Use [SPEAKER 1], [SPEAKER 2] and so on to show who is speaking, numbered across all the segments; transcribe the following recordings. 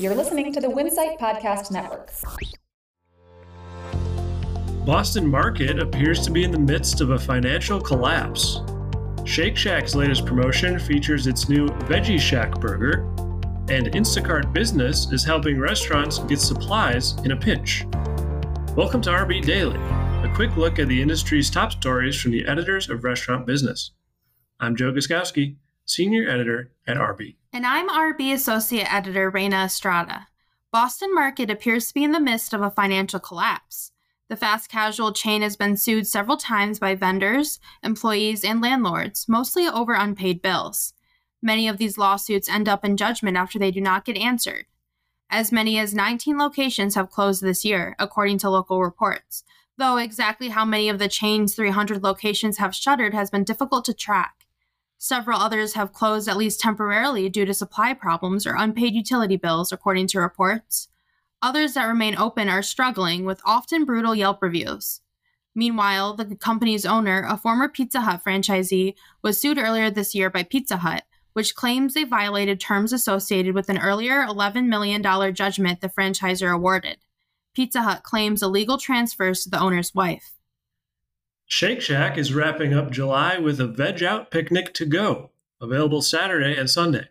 [SPEAKER 1] You're listening to the Winsight Podcast Network.
[SPEAKER 2] Boston Market appears to be in the midst of a financial collapse. Shake Shack's latest promotion features its new Veggie Shack burger, and Instacart Business is helping restaurants get supplies in a pinch. Welcome to RB Daily, a quick look at the industry's top stories from the editors of Restaurant Business. I'm Joe Guszkowski, Senior Editor at RB.
[SPEAKER 3] And I'm RB Associate Editor Reyna Estrada. Boston Market appears to be in the midst of a financial collapse. The fast casual chain has been sued several times by vendors, employees, and landlords, mostly over unpaid bills. Many of these lawsuits end up in judgment after they do not get answered. As many as 19 locations have closed this year, according to local reports, though exactly how many of the chain's 300 locations have shuttered has been difficult to track. Several others have closed at least temporarily due to supply problems or unpaid utility bills, according to reports. Others that remain open are struggling with often brutal Yelp reviews. Meanwhile, the company's owner, a former Pizza Hut franchisee, was sued earlier this year by Pizza Hut, which claims they violated terms associated with an earlier $11 million judgment the franchisor awarded. Pizza Hut claims illegal transfers to the owner's wife.
[SPEAKER 2] Shake Shack is wrapping up July with a Veg Out Picnic to Go, available Saturday and Sunday.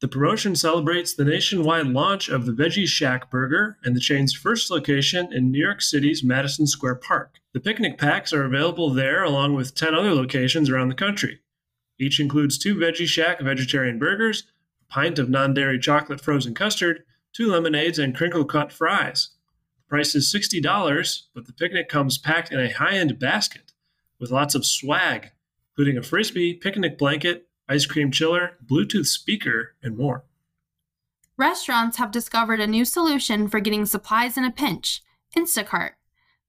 [SPEAKER 2] The promotion celebrates the nationwide launch of the Veggie Shack burger and the chain's first location in New York City's Madison Square Park. The picnic packs are available there along with 10 other locations around the country. Each includes two Veggie Shack vegetarian burgers, a pint of non dairy chocolate frozen custard, two lemonades, and crinkle cut fries. Price is $60, but the picnic comes packed in a high end basket with lots of swag, including a frisbee, picnic blanket, ice cream chiller, Bluetooth speaker, and more.
[SPEAKER 3] Restaurants have discovered a new solution for getting supplies in a pinch Instacart.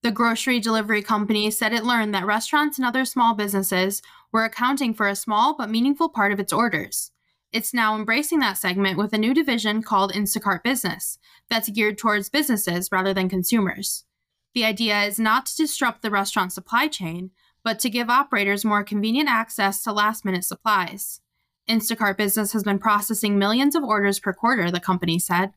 [SPEAKER 3] The grocery delivery company said it learned that restaurants and other small businesses were accounting for a small but meaningful part of its orders. It's now embracing that segment with a new division called Instacart Business that's geared towards businesses rather than consumers. The idea is not to disrupt the restaurant supply chain, but to give operators more convenient access to last minute supplies. Instacart Business has been processing millions of orders per quarter, the company said.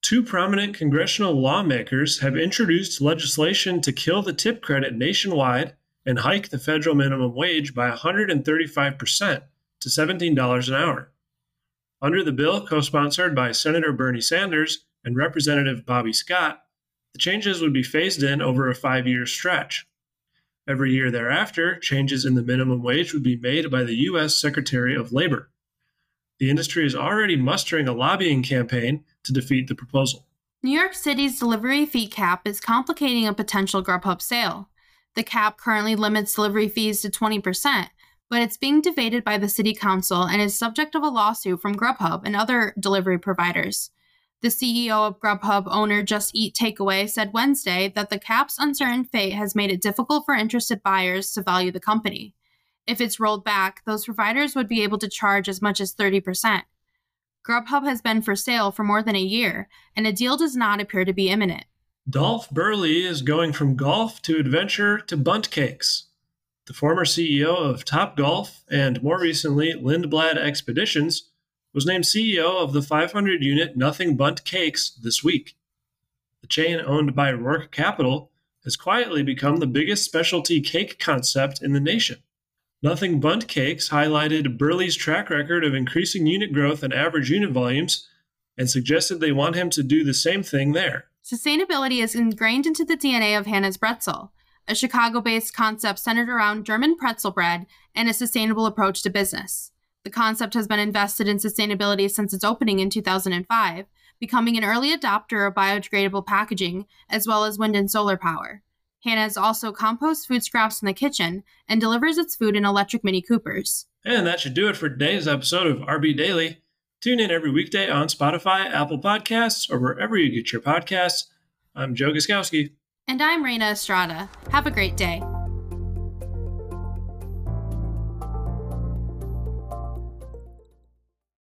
[SPEAKER 2] Two prominent congressional lawmakers have introduced legislation to kill the tip credit nationwide and hike the federal minimum wage by 135% to $17 an hour. Under the bill, co sponsored by Senator Bernie Sanders and Representative Bobby Scott, the changes would be phased in over a five year stretch. Every year thereafter, changes in the minimum wage would be made by the U.S. Secretary of Labor. The industry is already mustering a lobbying campaign to defeat the proposal.
[SPEAKER 3] New York City's delivery fee cap is complicating a potential Grubhub sale. The cap currently limits delivery fees to 20%, but it's being debated by the City Council and is subject of a lawsuit from Grubhub and other delivery providers. The CEO of Grubhub owner Just Eat Takeaway said Wednesday that the cap's uncertain fate has made it difficult for interested buyers to value the company. If it's rolled back, those providers would be able to charge as much as 30%. Grubhub has been for sale for more than a year, and a deal does not appear to be imminent.
[SPEAKER 2] Dolf Berle is going from golf to adventure to Bundt cakes. The former CEO of Top Golf and more recently Lindblad Expeditions was named CEO of the 500 unit Nothing Bundt Cakes this week. The chain, owned by Roark Capital, has quietly become the biggest specialty cake concept in the nation. Nothing Bundt Cakes highlighted Berle's track record of increasing unit growth and average unit volumes and suggested they want him to do the same thing there.
[SPEAKER 3] Sustainability is ingrained into the DNA of Hannah's Bretzel, a Chicago based concept centered around German pretzel bread and a sustainable approach to business. The concept has been invested in sustainability since its opening in 2005, becoming an early adopter of biodegradable packaging as well as wind and solar power. Hannah's also composts food scraps in the kitchen and delivers its food in electric Mini Coopers.
[SPEAKER 2] And that should do it for today's episode of RB Daily. Tune in every weekday on Spotify, Apple Podcasts, or wherever you get your podcasts. I'm Joe Guszkowski.
[SPEAKER 3] And I'm Reyna Estrada. Have a great day.